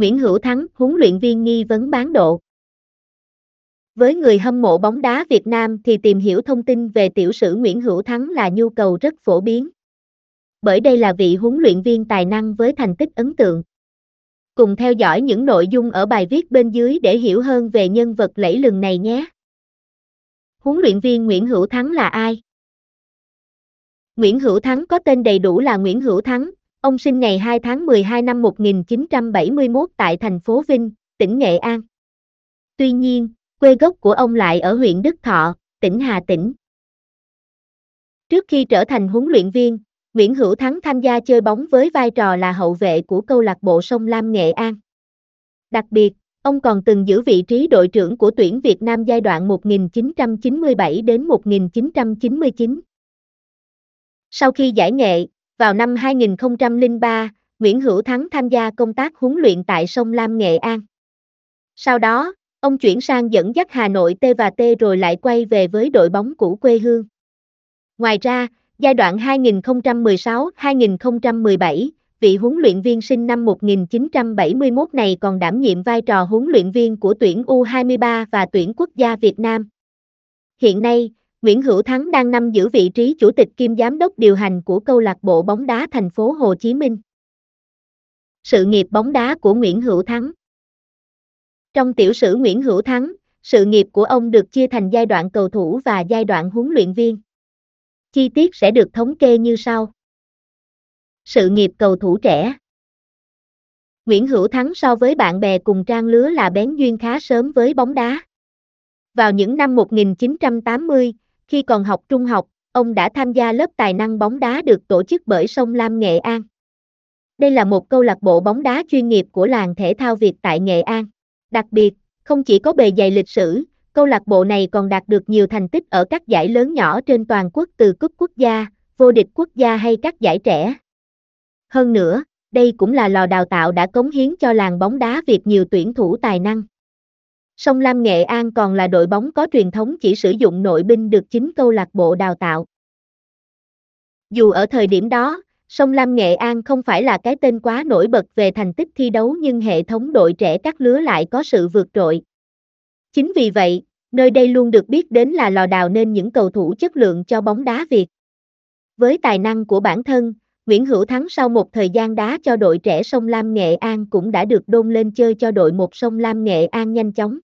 Nguyễn Hữu Thắng, huấn luyện viên nghi vấn bán độ. Với người hâm mộ bóng đá Việt Nam thì tìm hiểu thông tin về tiểu sử Nguyễn Hữu Thắng là nhu cầu rất phổ biến. Bởi đây là vị huấn luyện viên tài năng với thành tích ấn tượng. Cùng theo dõi những nội dung ở bài viết bên dưới để hiểu hơn về nhân vật lẫy lừng này nhé. Huấn luyện viên Nguyễn Hữu Thắng là ai? Nguyễn Hữu Thắng có tên đầy đủ là Nguyễn Hữu Thắng, ông sinh ngày 2 tháng 12 năm 1971 tại thành phố Vinh, tỉnh Nghệ An. Tuy nhiên, quê gốc của ông lại ở huyện Đức Thọ, tỉnh Hà Tĩnh. Trước khi trở thành huấn luyện viên, Nguyễn Hữu Thắng tham gia chơi bóng với vai trò là hậu vệ của câu lạc bộ Sông Lam Nghệ An. Đặc biệt, ông còn từng giữ vị trí đội trưởng của tuyển Việt Nam giai đoạn 1997 đến 1999. Sau khi giải nghệ, vào năm 2003, Nguyễn Hữu Thắng tham gia công tác huấn luyện tại Sông Lam Nghệ An. Sau đó, ông chuyển sang dẫn dắt Hà Nội T và T rồi lại quay về với đội bóng cũ quê hương. Ngoài ra, giai đoạn 2016-2017, vị huấn luyện viên sinh năm 1971 này còn đảm nhiệm vai trò huấn luyện viên của tuyển U23 và tuyển quốc gia Việt Nam. Hiện nay, Nguyễn Hữu Thắng đang nắm giữ vị trí chủ tịch kiêm giám đốc điều hành của câu lạc bộ bóng đá thành phố Hồ Chí Minh. Sự nghiệp bóng đá của Nguyễn Hữu Thắng Trong tiểu sử Nguyễn Hữu Thắng, sự nghiệp của ông được chia thành giai đoạn cầu thủ và giai đoạn huấn luyện viên. Chi tiết sẽ được thống kê như sau. Sự nghiệp cầu thủ trẻ Nguyễn Hữu Thắng so với bạn bè cùng trang lứa là bén duyên khá sớm với bóng đá. Vào những năm 1980, khi còn học trung học, ông đã tham gia lớp tài năng bóng đá được tổ chức bởi Sông Lam Nghệ An. Đây là một câu lạc bộ bóng đá chuyên nghiệp của làng thể thao Việt tại Nghệ An. Đặc biệt, không chỉ có bề dày lịch sử, câu lạc bộ này còn đạt được nhiều thành tích ở các giải lớn nhỏ trên toàn quốc từ cúp quốc gia, vô địch quốc gia hay các giải trẻ. Hơn nữa, đây cũng là lò đào tạo đã cống hiến cho làng bóng đá Việt nhiều tuyển thủ tài năng. Sông Lam Nghệ An còn là đội bóng có truyền thống chỉ sử dụng nội binh được chính câu lạc bộ đào tạo. Dù ở thời điểm đó, Sông Lam Nghệ An không phải là cái tên quá nổi bật về thành tích thi đấu nhưng hệ thống đội trẻ các lứa lại có sự vượt trội. Chính vì vậy, nơi đây luôn được biết đến là lò đào nên những cầu thủ chất lượng cho bóng đá Việt. Với tài năng của bản thân, Nguyễn Hữu Thắng sau một thời gian đá cho đội trẻ Sông Lam Nghệ An cũng đã được đôn lên chơi cho đội một Sông Lam Nghệ An nhanh chóng.